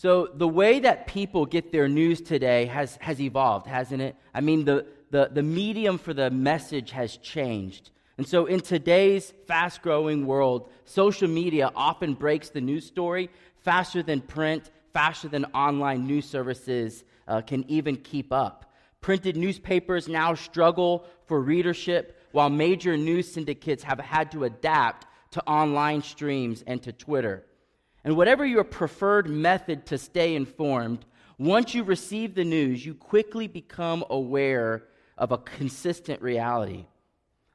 So, the way that people get their news today has, has evolved, hasn't it? I mean, the, the, the medium for the message has changed. And so, in today's fast growing world, social media often breaks the news story faster than print, faster than online news services uh, can even keep up. Printed newspapers now struggle for readership, while major news syndicates have had to adapt to online streams and to Twitter. And whatever your preferred method to stay informed, once you receive the news, you quickly become aware of a consistent reality.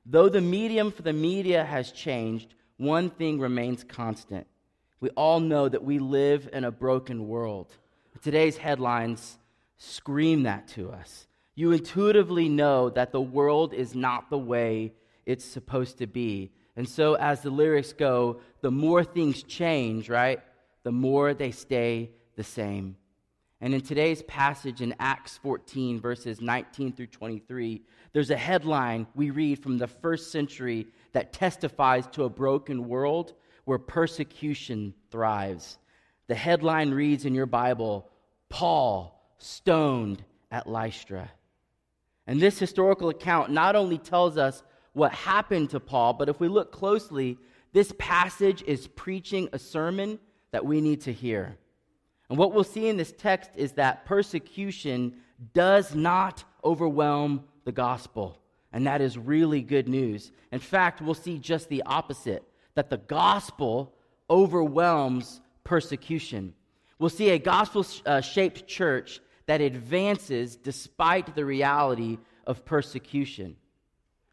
Though the medium for the media has changed, one thing remains constant. We all know that we live in a broken world. Today's headlines scream that to us. You intuitively know that the world is not the way it's supposed to be. And so, as the lyrics go, the more things change, right, the more they stay the same. And in today's passage in Acts 14, verses 19 through 23, there's a headline we read from the first century that testifies to a broken world where persecution thrives. The headline reads in your Bible Paul stoned at Lystra. And this historical account not only tells us what happened to Paul, but if we look closely, this passage is preaching a sermon that we need to hear. And what we'll see in this text is that persecution does not overwhelm the gospel. And that is really good news. In fact, we'll see just the opposite that the gospel overwhelms persecution. We'll see a gospel shaped church that advances despite the reality of persecution.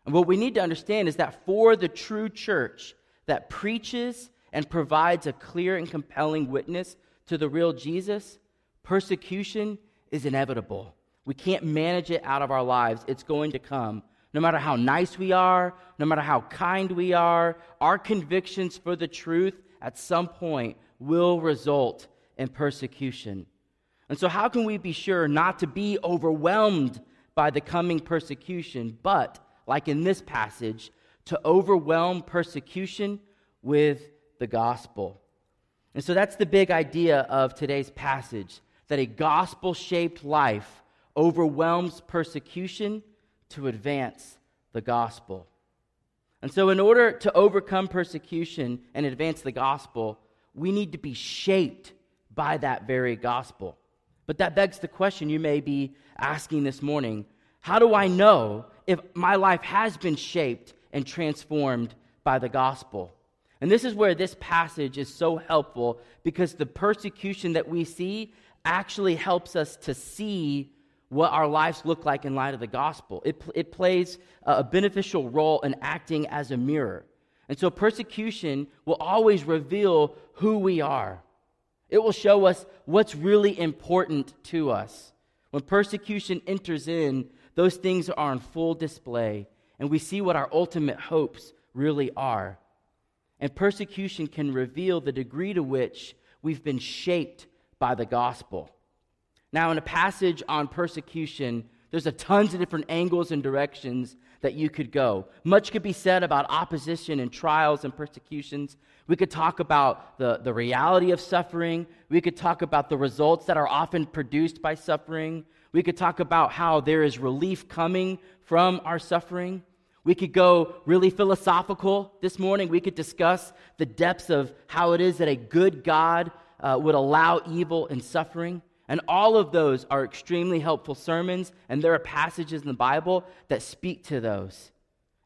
And what we need to understand is that for the true church that preaches and provides a clear and compelling witness to the real Jesus, persecution is inevitable. We can't manage it out of our lives. It's going to come. No matter how nice we are, no matter how kind we are, our convictions for the truth at some point will result in persecution. And so, how can we be sure not to be overwhelmed by the coming persecution, but like in this passage, to overwhelm persecution with the gospel. And so that's the big idea of today's passage that a gospel shaped life overwhelms persecution to advance the gospel. And so, in order to overcome persecution and advance the gospel, we need to be shaped by that very gospel. But that begs the question you may be asking this morning how do I know if my life has been shaped and transformed by the gospel? And this is where this passage is so helpful because the persecution that we see actually helps us to see what our lives look like in light of the gospel. It, it plays a beneficial role in acting as a mirror. And so persecution will always reveal who we are. It will show us what's really important to us. When persecution enters in, those things are on full display, and we see what our ultimate hopes really are. And persecution can reveal the degree to which we've been shaped by the gospel. Now, in a passage on persecution, there's a tons of different angles and directions that you could go. Much could be said about opposition and trials and persecutions. We could talk about the, the reality of suffering. We could talk about the results that are often produced by suffering. We could talk about how there is relief coming from our suffering. We could go really philosophical this morning. We could discuss the depths of how it is that a good God uh, would allow evil and suffering. And all of those are extremely helpful sermons, and there are passages in the Bible that speak to those.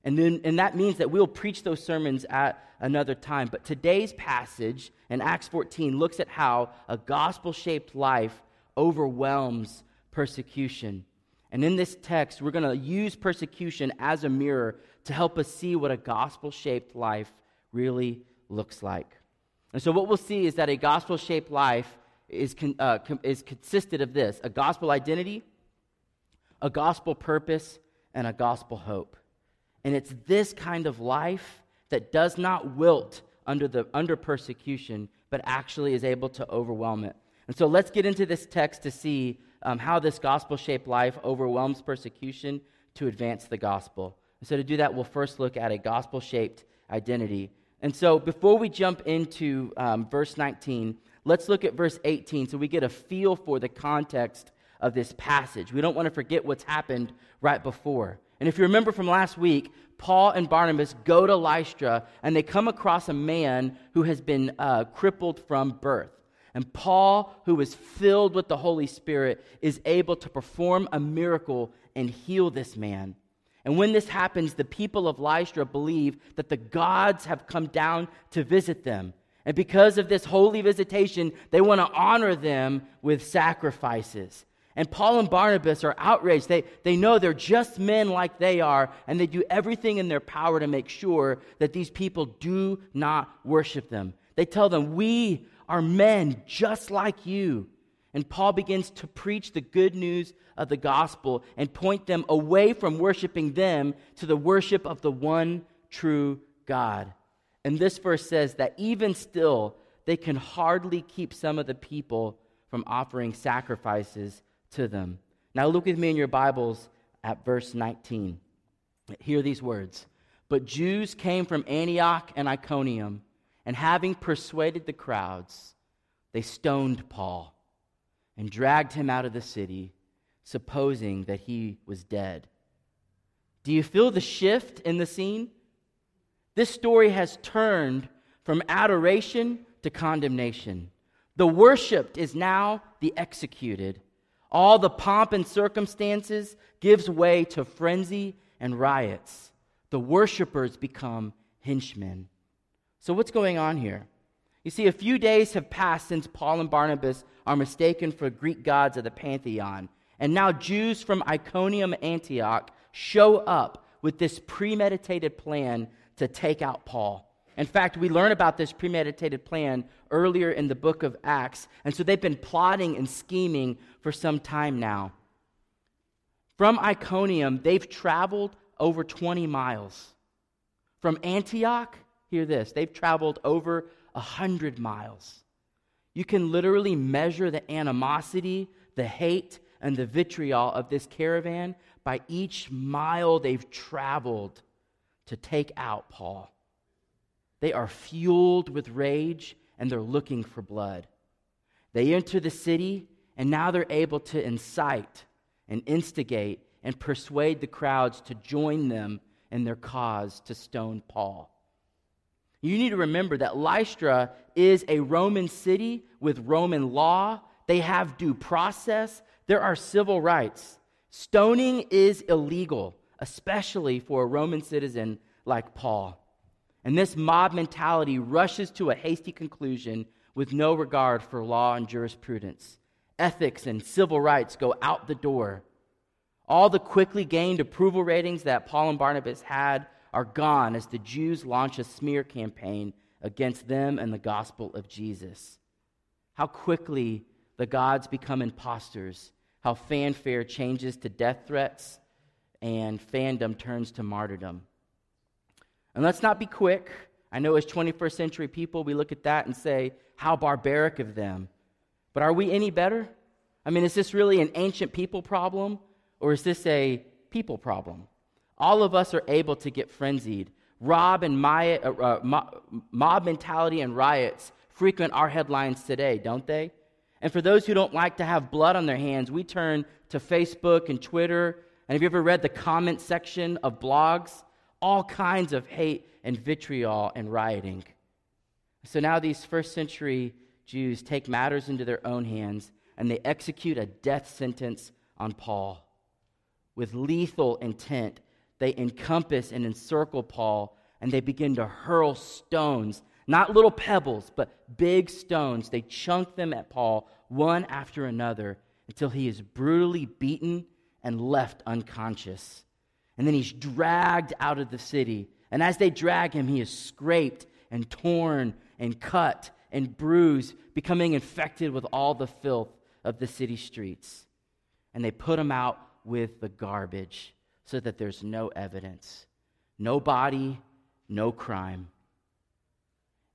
And, then, and that means that we'll preach those sermons at another time. But today's passage in Acts 14 looks at how a gospel shaped life overwhelms persecution. And in this text, we're going to use persecution as a mirror to help us see what a gospel shaped life really looks like. And so, what we'll see is that a gospel shaped life is, con, uh, com, is consisted of this a gospel identity, a gospel purpose, and a gospel hope. And it's this kind of life that does not wilt under, the, under persecution, but actually is able to overwhelm it. And so let's get into this text to see um, how this gospel shaped life overwhelms persecution to advance the gospel. And so, to do that, we'll first look at a gospel shaped identity. And so, before we jump into um, verse 19, let's look at verse 18 so we get a feel for the context of this passage. We don't want to forget what's happened right before. And if you remember from last week, Paul and Barnabas go to Lystra and they come across a man who has been uh, crippled from birth. And Paul, who is filled with the Holy Spirit, is able to perform a miracle and heal this man. And when this happens, the people of Lystra believe that the gods have come down to visit them. And because of this holy visitation, they want to honor them with sacrifices. And Paul and Barnabas are outraged. They, they know they're just men like they are, and they do everything in their power to make sure that these people do not worship them. They tell them, We are men just like you. And Paul begins to preach the good news of the gospel and point them away from worshiping them to the worship of the one true God. And this verse says that even still, they can hardly keep some of the people from offering sacrifices to them. Now, look with me in your Bibles at verse 19. Hear these words. But Jews came from Antioch and Iconium, and having persuaded the crowds, they stoned Paul and dragged him out of the city, supposing that he was dead. Do you feel the shift in the scene? This story has turned from adoration to condemnation. The worshiped is now the executed. All the pomp and circumstances gives way to frenzy and riots. The worshipers become henchmen. So, what's going on here? You see, a few days have passed since Paul and Barnabas are mistaken for Greek gods of the pantheon. And now Jews from Iconium, Antioch show up with this premeditated plan to take out Paul. In fact, we learn about this premeditated plan earlier in the book of Acts. And so they've been plotting and scheming for some time now. From Iconium, they've traveled over 20 miles. From Antioch, hear this, they've traveled over 100 miles. You can literally measure the animosity, the hate, and the vitriol of this caravan by each mile they've traveled to take out Paul. They are fueled with rage and they're looking for blood. They enter the city and now they're able to incite and instigate and persuade the crowds to join them in their cause to stone Paul. You need to remember that Lystra is a Roman city with Roman law. They have due process, there are civil rights. Stoning is illegal, especially for a Roman citizen like Paul. And this mob mentality rushes to a hasty conclusion with no regard for law and jurisprudence. Ethics and civil rights go out the door. All the quickly gained approval ratings that Paul and Barnabas had are gone as the Jews launch a smear campaign against them and the gospel of Jesus. How quickly the gods become impostors, how fanfare changes to death threats, and fandom turns to martyrdom. And let's not be quick. I know as 21st century people, we look at that and say, how barbaric of them. But are we any better? I mean, is this really an ancient people problem, or is this a people problem? All of us are able to get frenzied. Rob and Maya, uh, uh, mob mentality and riots frequent our headlines today, don't they? And for those who don't like to have blood on their hands, we turn to Facebook and Twitter. And have you ever read the comment section of blogs? All kinds of hate and vitriol and rioting. So now these first century Jews take matters into their own hands and they execute a death sentence on Paul with lethal intent they encompass and encircle Paul and they begin to hurl stones, not little pebbles, but big stones. They chunk them at Paul one after another until he is brutally beaten and left unconscious. And then he's dragged out of the city. And as they drag him, he is scraped and torn and cut and bruised, becoming infected with all the filth of the city streets. And they put him out with the garbage so that there's no evidence, no body, no crime.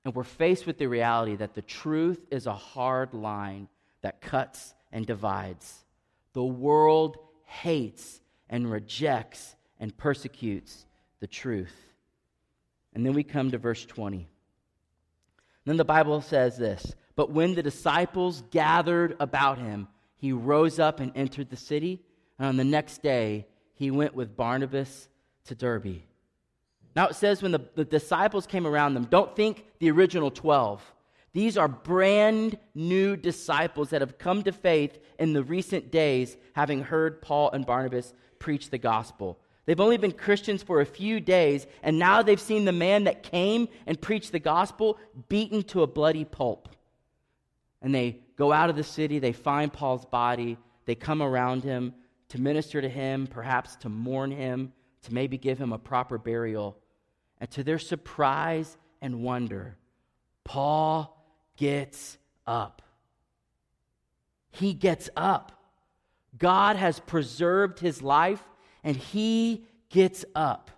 And we're faced with the reality that the truth is a hard line that cuts and divides. The world hates and rejects and persecutes the truth. And then we come to verse 20. Then the Bible says this But when the disciples gathered about him, he rose up and entered the city. And on the next day, he went with Barnabas to Derbe. Now it says when the, the disciples came around them, don't think the original 12. These are brand new disciples that have come to faith in the recent days, having heard Paul and Barnabas preach the gospel. They've only been Christians for a few days, and now they've seen the man that came and preached the gospel beaten to a bloody pulp. And they go out of the city, they find Paul's body, they come around him to minister to him, perhaps to mourn him, to maybe give him a proper burial. And to their surprise and wonder, Paul gets up. He gets up. God has preserved his life, and he gets up.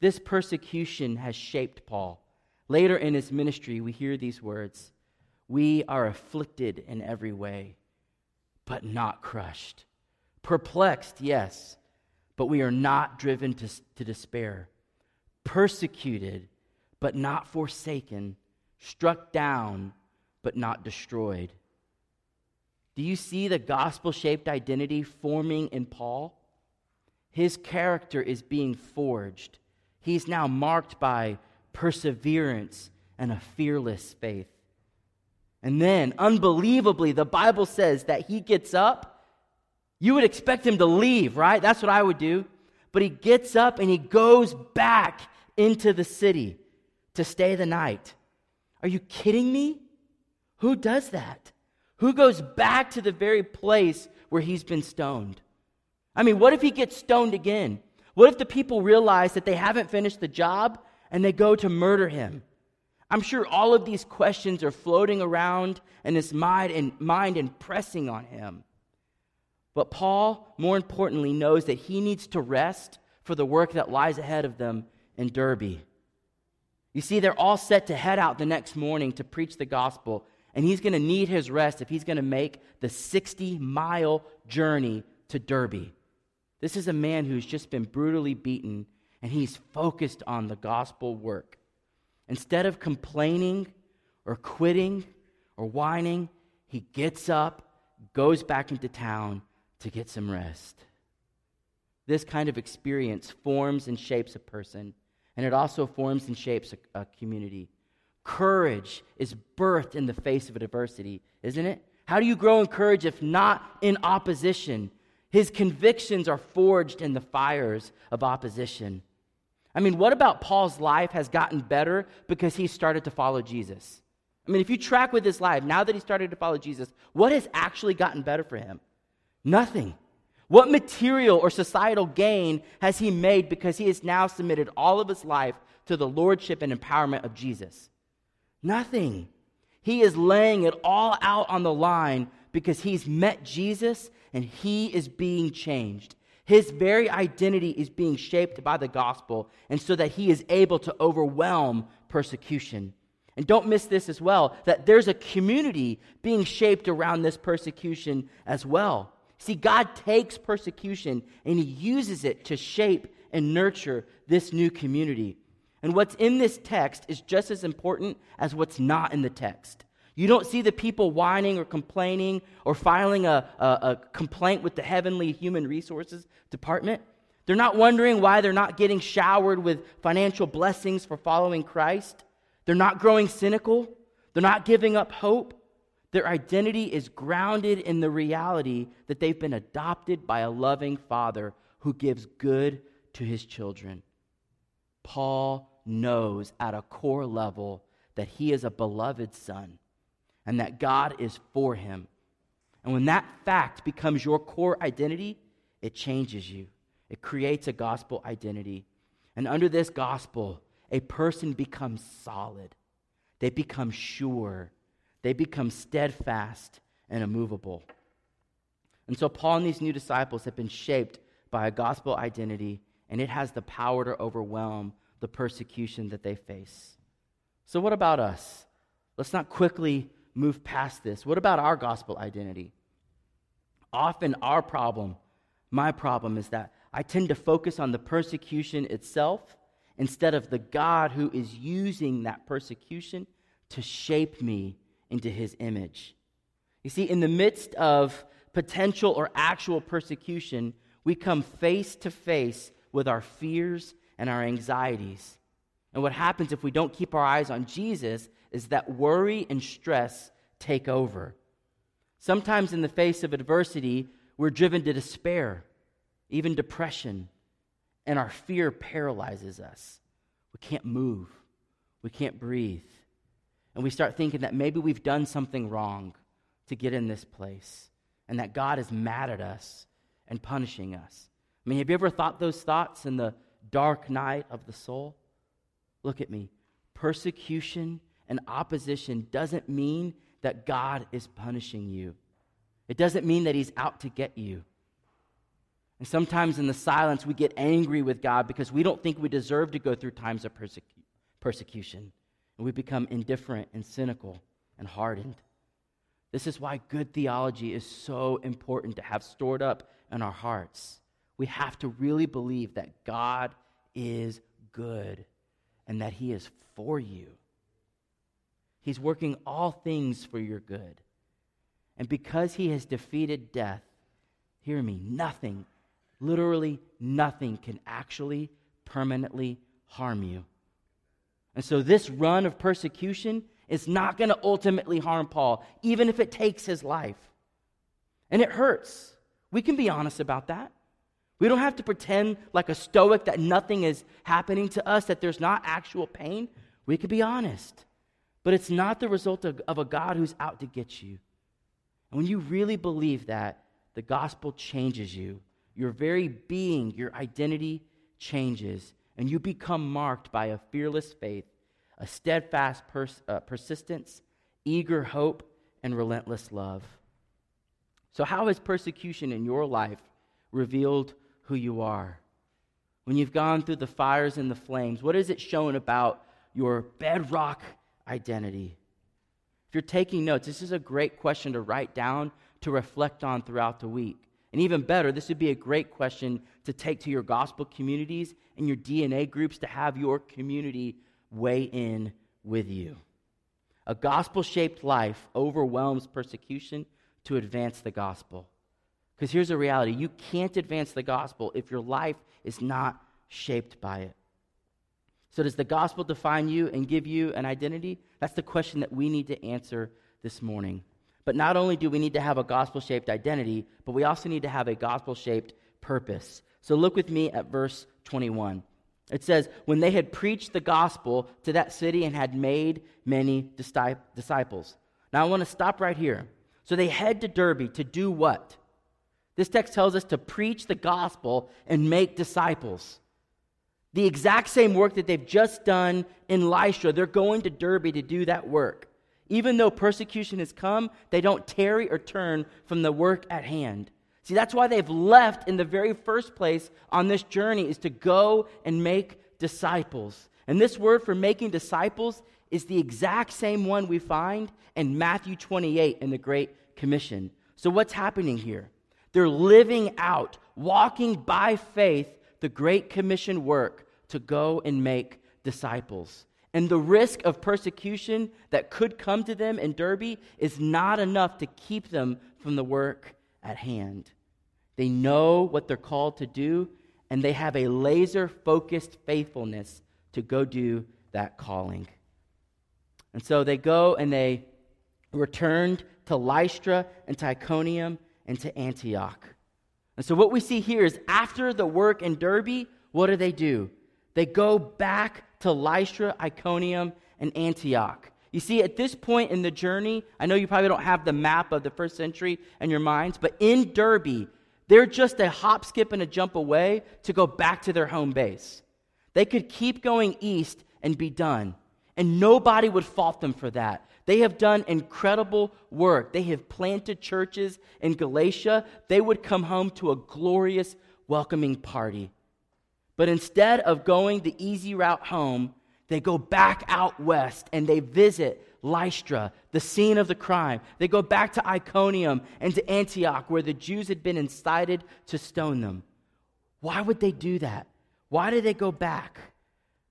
This persecution has shaped Paul. Later in his ministry, we hear these words We are afflicted in every way, but not crushed. Perplexed, yes, but we are not driven to, to despair. Persecuted, but not forsaken struck down, but not destroyed. Do you see the gospel shaped identity forming in Paul? His character is being forged. He's now marked by perseverance and a fearless faith. And then, unbelievably, the Bible says that he gets up. You would expect him to leave, right? That's what I would do. But he gets up and he goes back into the city to stay the night. Are you kidding me? Who does that? Who goes back to the very place where he's been stoned? I mean, what if he gets stoned again? What if the people realize that they haven't finished the job and they go to murder him? I'm sure all of these questions are floating around in his mind and, pressing on him. But Paul, more importantly, knows that he needs to rest for the work that lies ahead of them in Derbe. You see, they're all set to head out the next morning to preach the gospel, and he's going to need his rest if he's going to make the 60 mile journey to Derbe. This is a man who's just been brutally beaten, and he's focused on the gospel work. Instead of complaining or quitting or whining, he gets up, goes back into town to get some rest. This kind of experience forms and shapes a person and it also forms and shapes a, a community. Courage is birthed in the face of adversity, isn't it? How do you grow in courage if not in opposition? His convictions are forged in the fires of opposition. I mean, what about Paul's life has gotten better because he started to follow Jesus? I mean, if you track with his life, now that he started to follow Jesus, what has actually gotten better for him? Nothing. What material or societal gain has he made because he has now submitted all of his life to the lordship and empowerment of Jesus? Nothing. He is laying it all out on the line because he's met Jesus and he is being changed. His very identity is being shaped by the gospel, and so that he is able to overwhelm persecution. And don't miss this as well that there's a community being shaped around this persecution as well. See, God takes persecution and He uses it to shape and nurture this new community. And what's in this text is just as important as what's not in the text. You don't see the people whining or complaining or filing a, a, a, complaint with the Heavenly Human Resources Department. They're not wondering why they're not getting showered with financial blessings for following Christ. They're not growing cynical. They're not giving up hope. Their identity is grounded in the reality that they've been adopted by a loving father who gives good to his children. Paul knows at a core level that he is a beloved son and that God is for him. And when that fact becomes your core identity, it changes you. It creates a gospel identity. And under this gospel, a person becomes solid, they become sure, they become steadfast and immovable. And so, Paul and these new disciples have been shaped by a gospel identity, and it has the power to overwhelm the persecution that they face. So, what about us? Let's not quickly move past this. What about our gospel identity? Often, our problem, my problem, is that I tend to focus on the persecution itself instead of the God who is using that persecution to shape me into his image. You see, in the midst of potential or actual persecution, we come face to face with our fears and our anxieties. And what happens if we don't keep our eyes on Jesus is that worry and stress take over. Sometimes, in the face of adversity, we're driven to despair, even depression, and our fear paralyzes us. We can't move, we can't breathe. And we start thinking that maybe we've done something wrong to get in this place and that God is mad at us and punishing us. I mean, have you ever thought those thoughts in the dark night of the soul? Look at me. Persecution and opposition doesn't mean that God is punishing you. It doesn't mean that He's out to get you. And sometimes in the silence, we get angry with God because we don't think we deserve to go through times of persecu- persecution. And we become indifferent and cynical and hardened. This is why good theology is so important to have stored up in our hearts. We have to really believe that God is good and that He is for you. He's working all things for your good. And because He has defeated death, hear me, nothing, literally nothing, can actually permanently harm you. And so, this run of persecution is not going to ultimately harm Paul, even if it takes his life. And it hurts. We can be honest about that. We don't have to pretend like a stoic that nothing is happening to us, that there's not actual pain. We can be honest. But it's not the result of, of a God who's out to get you. And when you really believe that, the gospel changes you. Your very being, your identity changes, and you become marked by a fearless faith, a steadfast pers- uh, persistence, eager hope, and relentless love. So, how has persecution in your life revealed who you are. When you've gone through the fires and the flames, what has it shown about your bedrock identity? If you're taking notes, this is a great question to write down, to reflect on throughout the week. And even better, this would be a great question to take to your gospel communities and your DNA groups to have your community weigh in with you. A gospel shaped life overwhelms persecution to advance the gospel. Because here's the reality you can't advance the gospel if your life is not shaped by it. So, does the gospel define you and give you an identity? That's the question that we need to answer this morning. But not only do we need to have a gospel shaped identity, but we also need to have a gospel shaped purpose. So, look with me at verse 21. It says, When they had preached the gospel to that city and had made many disciples. Now, I want to stop right here. So, they head to Derbe to do what? This text tells us to preach the gospel and make disciples. The exact same work that they've just done in Lystra, they're going to Derbe to do that work. Even though persecution has come, they don't tarry or turn from the work at hand. See, that's why they've left in the very first place on this journey is to go and make disciples. And this word for making disciples is the exact same one we find in Matthew 28 in the Great Commission. So, what's happening here? They're living out, walking by faith, the Great Commission work to go and make disciples. And the risk of persecution that could come to them in Derbe is not enough to keep them from the work at hand. They know what they're called to do, and they have a laser focused faithfulness to go do that calling. And so they go and they returned to Lystra and to Iconium and to Antioch. And so, what we see here is after the work in Derbe, what do they do? They go back to Lystra, Iconium, and Antioch. You see, at this point in the journey, I know you probably don't have the map of the first century in your minds, but in Derbe, they're just a hop, skip, and a jump away to go back to their home base. They could keep going east and be done, and nobody would fault them for that. They have done incredible work. They have planted churches in Galatia. They would come home to a glorious welcoming party. But instead of going the easy route home, they go back out west and they visit Lystra, the scene of the crime. They go back to Iconium and to Antioch, where the Jews had been incited to stone them. Why would they do that? Why did they go back?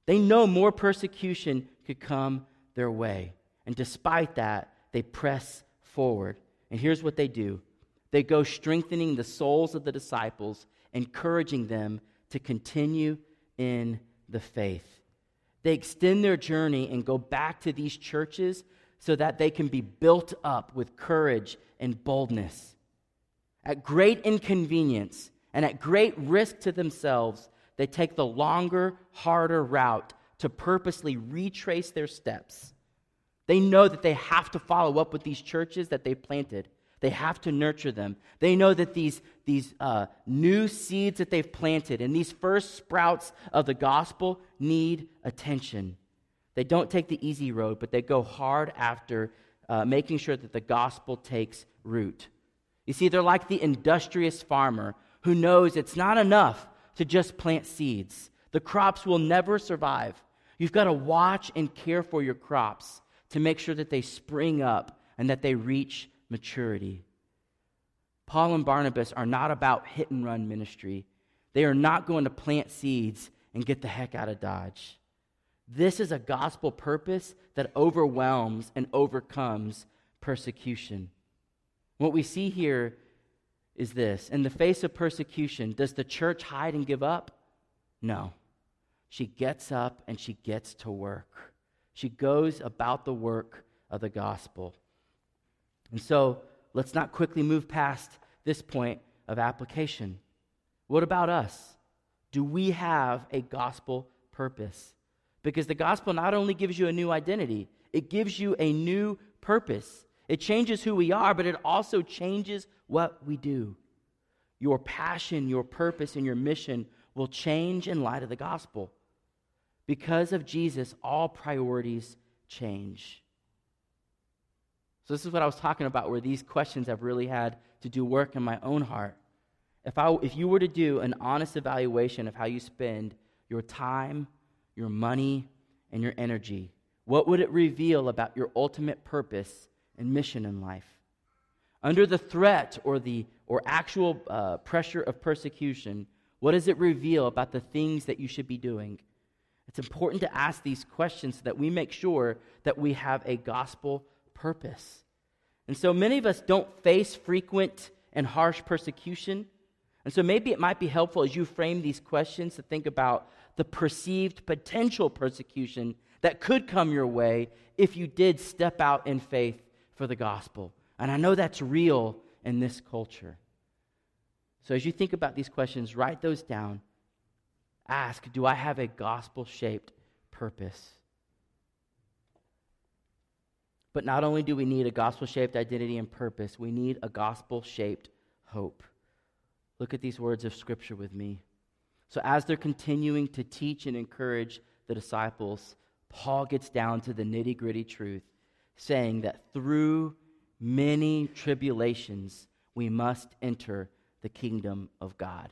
They know more persecution could come their way. And despite that, they press forward. And here's what they do they go strengthening the souls of the disciples, encouraging them to continue in the faith. They extend their journey and go back to these churches so that they can be built up with courage and boldness. At great inconvenience and at great risk to themselves, they take the longer, harder route to purposely retrace their steps. They know that they have to follow up with these churches that they planted. They have to nurture them. They know that these, these uh, new seeds that they've planted and these first sprouts of the gospel need attention. They don't take the easy road, but they go hard after uh, making sure that the gospel takes root. You see, they're like the industrious farmer who knows it's not enough to just plant seeds. The crops will never survive. You've got to watch and care for your crops to make sure that they spring up and that they reach maturity. Paul and Barnabas are not about hit and run ministry. They are not going to plant seeds and get the heck out of Dodge. This is a gospel purpose that overwhelms and overcomes persecution. What we see here is this In the face of persecution, does the church hide and give up? No. She gets up and she gets to work. She goes about the work of the gospel. And so let's not quickly move past this point of application. What about us? Do we have a gospel purpose? Because the gospel not only gives you a new identity, it gives you a new purpose. It changes who we are, but it also changes what we do. Your passion, your purpose, and your mission will change in light of the gospel. Because of Jesus, all priorities change. So, this is what I was talking about, where these questions have really had to do work in my own heart. If, I, if you were to do an honest evaluation of how you spend your time, your money, and your energy, what would it reveal about your ultimate purpose and mission in life? Under the threat or the or actual uh, pressure of persecution, what does it reveal about the things that you should be doing? It's important to ask these questions so that we make sure that we have a gospel purpose. And so many of us don't face frequent and harsh persecution. And so maybe it might be helpful as you frame these questions to think about the perceived potential persecution that could come your way if you did step out in faith for the gospel. And I know that's real in this culture. So as you think about these questions, write those down. Ask Do I have a gospel shaped purpose? But not only do we need a gospel shaped identity and purpose, we need a gospel shaped hope. Look at these words of Scripture with me. So, as they're continuing to teach and encourage the disciples, Paul gets down to the nitty gritty truth, saying that through many tribulations we must enter the kingdom of God.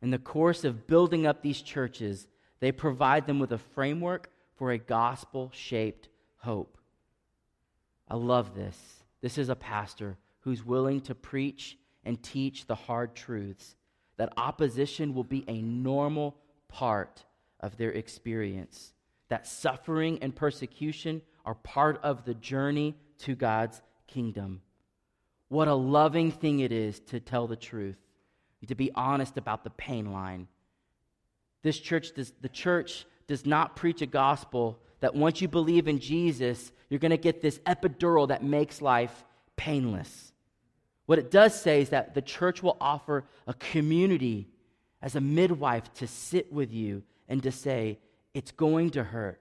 In the course of building up these churches, they provide them with a framework for a gospel shaped hope. I love this. This is a pastor who's willing to preach and teach the hard truths, that opposition will be a normal part of their experience, that suffering and persecution are part of the journey to God's kingdom. What a loving thing it is to tell the truth, to be honest about the pain line. This church does, the church does not preach a gospel that once you believe in Jesus, you're going to get this epidural that makes life painless. What it does say is that the church will offer a community as a midwife to sit with you and to say, It's going to hurt,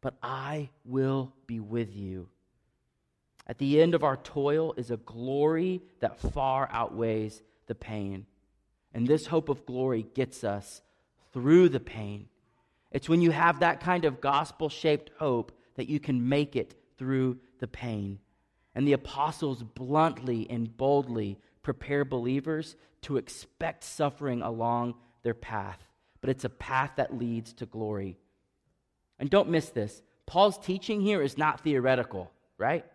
but I will be with you. At the end of our toil is a glory that far outweighs the pain. And this hope of glory gets us through the pain it's when you have that kind of gospel shaped hope that you can make it through the pain. And the apostles bluntly and boldly prepare believers to expect suffering along their path. But it's a path that leads to glory. And don't miss this Paul's teaching here is not theoretical, right?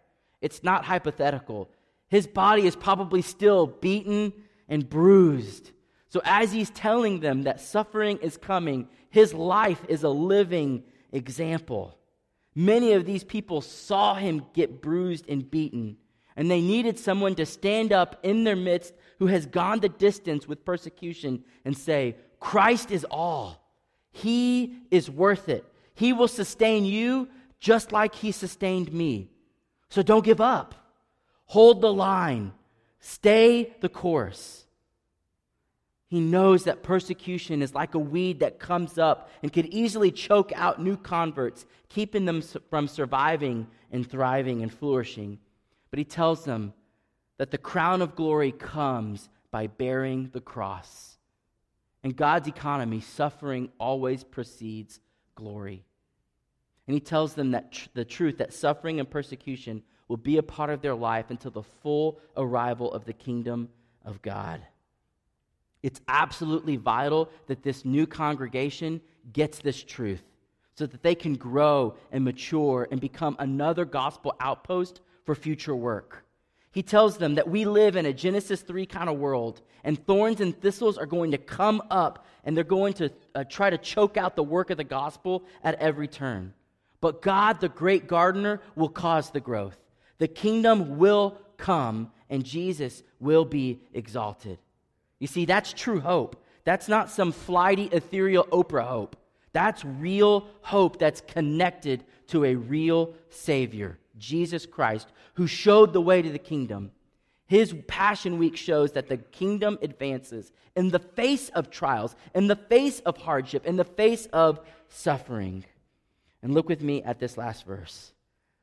It's not hypothetical. His body is probably still beaten and bruised. So, as he's telling them that suffering is coming, his life is a living example. Many of these people saw him get bruised and beaten, and they needed someone to stand up in their midst who has gone the distance with persecution and say, Christ is all. He is worth it. He will sustain you just like he sustained me. So don't give up. Hold the line. Stay the course. He knows that persecution is like a weed that comes up and could easily choke out new converts, keeping them from surviving and thriving and flourishing. But he tells them that the crown of glory comes by bearing the cross. In God's economy, suffering always precedes glory. And he tells them that tr- the truth that suffering and persecution will be a part of their life until the full arrival of the kingdom of God. It's absolutely vital that this new congregation gets this truth so that they can grow and mature and become another gospel outpost for future work. He tells them that we live in a Genesis 3 kind of world, and thorns and thistles are going to come up and they're going to uh, try to choke out the work of the gospel at every turn. But God, the great gardener, will cause the growth. The kingdom will come, and Jesus will be exalted. You see, that's true hope. That's not some flighty, ethereal Oprah hope. That's real hope that's connected to a real Savior, Jesus Christ, who showed the way to the kingdom. His Passion Week shows that the kingdom advances in the face of trials, in the face of hardship, in the face of suffering. And look with me at this last verse.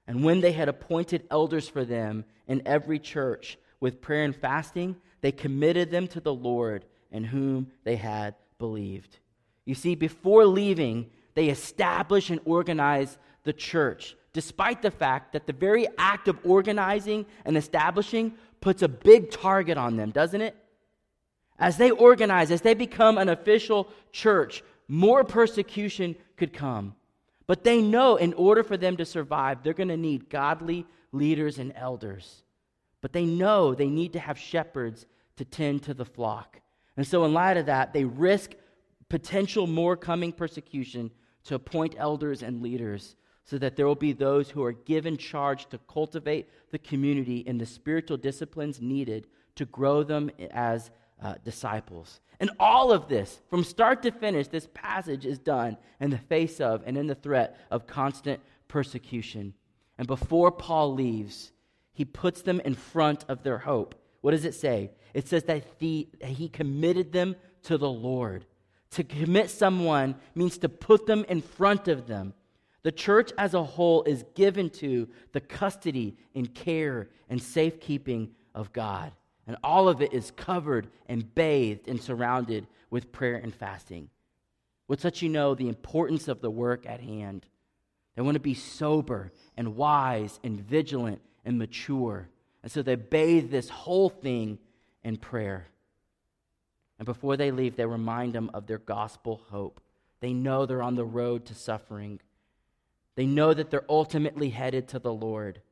And when they had appointed elders for them in every church with prayer and fasting, they committed them to the Lord in whom they had believed. You see, before leaving, they establish and organize the church, despite the fact that the very act of organizing and establishing puts a big target on them, doesn't it? As they organize, as they become an official church, more persecution could come. But they know in order for them to survive, they're going to need godly leaders and elders. But they know they need to have shepherds to tend to the flock. And so, in light of that, they risk potential more coming persecution to appoint elders and leaders so that there will be those who are given charge to cultivate the community in the spiritual disciplines needed to grow them as uh, disciples. And all of this, from start to finish, this passage is done in the face of and in the threat of constant persecution. And before Paul leaves, he puts them in front of their hope. What does it say? It says that he, he committed them to the Lord. To commit someone means to put them in front of them. The church as a whole is given to the custody and care and safekeeping of God. And all of it is covered and bathed and surrounded with prayer and fasting. What's let you know the importance of the work at hand. They want to be sober and wise and vigilant and mature. And so they bathe this whole thing in prayer. And before they leave, they remind them of their gospel hope. They know they're on the road to suffering. They know that they're ultimately headed to the Lord.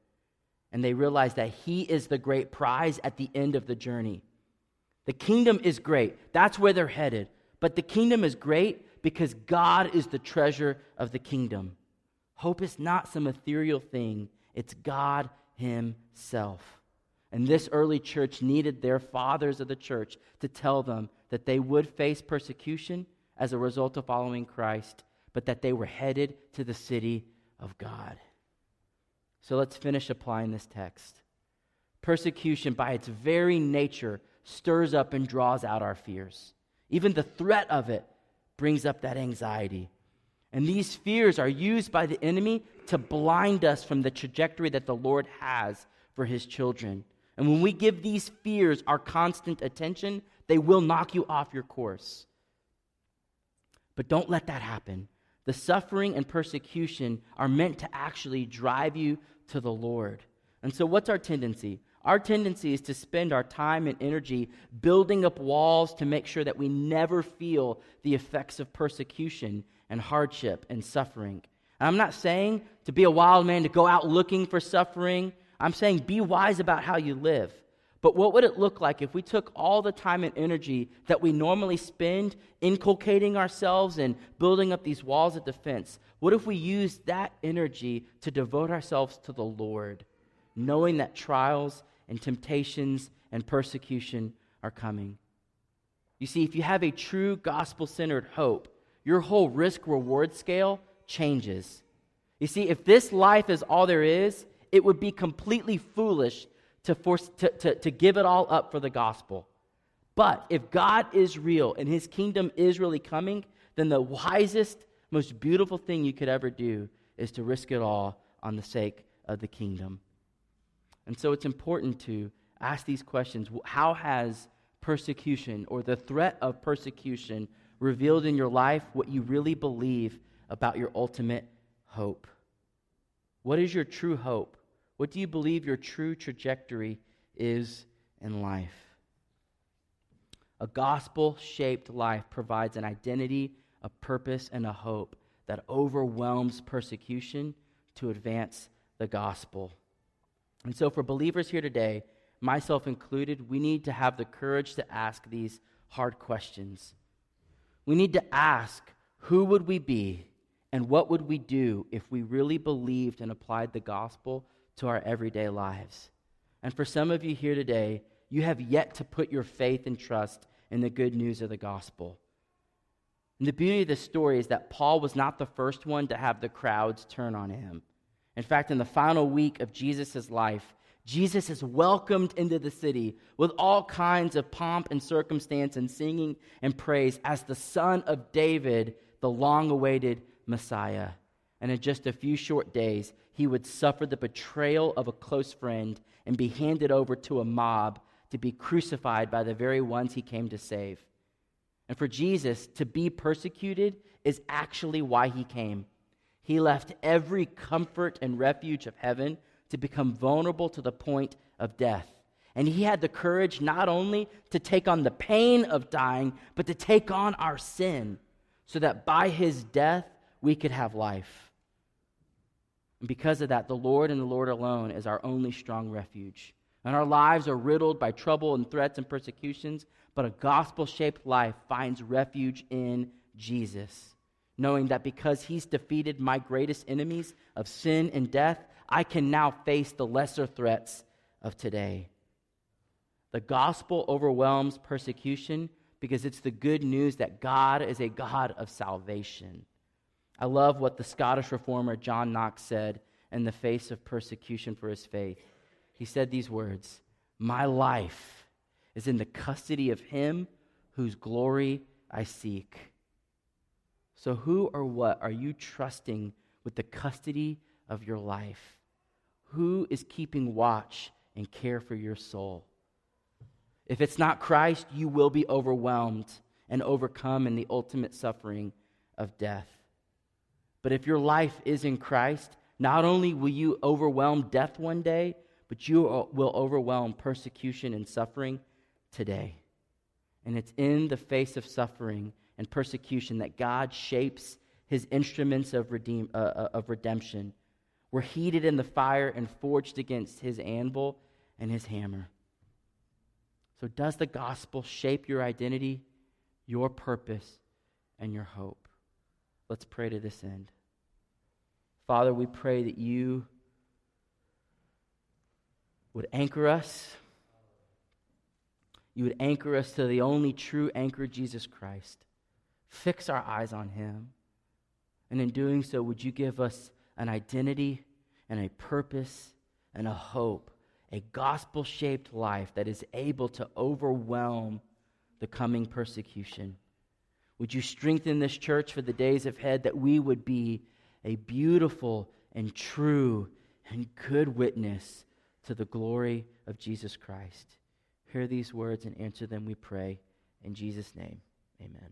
And they realize that He is the great prize at the end of the journey. The kingdom is great. That's where they're headed. But the kingdom is great because God is the treasure of the kingdom. Hope is not some ethereal thing, it's God himself. And this early church needed their fathers of the church to tell them that they would face persecution as a result of following Christ, but that they were headed to the city of God. So let's finish applying this text. Persecution, by its very nature, stirs up and draws out our fears. Even the threat of it brings up that anxiety. And these fears are used by the enemy to blind us from the trajectory that the Lord has for his children. And when we give these fears our constant attention, they will knock you off your course. But don't let that happen. The suffering and persecution are meant to actually drive you to the Lord. And so, what's our tendency? Our tendency is to spend our time and energy building up walls to make sure that we never feel the effects of persecution and hardship and suffering. And I'm not saying to be a wild man to go out looking for suffering. I'm saying be wise about how you live. But what would it look like if we took all the time and energy that we normally spend inculcating ourselves and building up these walls of defense? What if we used that energy to devote ourselves to the Lord, knowing that trials and temptations and persecution are coming? You see, if you have a true gospel centered hope, your whole risk reward scale changes. You see, if this life is all there is, it would be completely foolish to, force, to, to, to give it all up for the gospel. But if God is real and his kingdom is really coming, then the wisest, most beautiful thing you could ever do is to risk it all on the sake of the kingdom. And so it's important to ask these questions How has persecution or the threat of persecution revealed in your life what you really believe about your ultimate hope? What is your true hope? What do you believe your true trajectory is in life? A gospel shaped life provides an identity, a purpose, and a hope that overwhelms persecution to advance the gospel. And so, for believers here today, myself included, we need to have the courage to ask these hard questions. We need to ask who would we be and what would we do if we really believed and applied the gospel to our everyday lives. And for some of you here today, you have yet to put your faith and trust in the good news of the gospel. And the beauty of this story is that Paul was not the first one to have the crowds turn on him. In fact, in the final week of Jesus' life, Jesus is welcomed into the city with all kinds of pomp and circumstance and singing and praise as the son of David, the long awaited Messiah. And in just a few short days, he would suffer the betrayal of a close friend and be handed over to a mob to be crucified by the very ones he came to save. And for Jesus, to be persecuted is actually why he came. He left every comfort and refuge of heaven to become vulnerable to the point of death. And he had the courage not only to take on the pain of dying, but to take on our sin, so that by his death we could have life. And because of that, the Lord and the Lord alone is our only strong refuge. And our lives are riddled by trouble and threats and persecutions, but a gospel shaped life finds refuge in Jesus, knowing that because he's defeated my greatest enemies of sin and death, I can now face the lesser threats of today. The gospel overwhelms persecution because it's the good news that God is a God of salvation. I love what the Scottish reformer John Knox said in the face of persecution for his faith. He said these words My life is in the custody of him whose glory I seek. So, who or what are you trusting with the custody of your life? Who is keeping watch and care for your soul? If it's not Christ, you will be overwhelmed and overcome in the ultimate suffering of death. But if your life is in Christ, not only will you overwhelm death one day, but you will overwhelm persecution and suffering today. And it's in the face of suffering and persecution that God shapes his instruments of, redeem, uh, uh, of redemption. We're heated in the fire and forged against his anvil and his hammer. So, does the gospel shape your identity, your purpose, and your hope? Let's pray to this end. Father, we pray that you would anchor us. You would anchor us to the only true anchor, Jesus Christ. Fix our eyes on him. And in doing so, would you give us an identity and a purpose and a hope, a gospel shaped life that is able to overwhelm the coming persecution? Would you strengthen this church for the days ahead that we would be a beautiful and true and good witness to the glory of Jesus Christ. Hear these words and answer them, we pray. In Jesus' name, amen.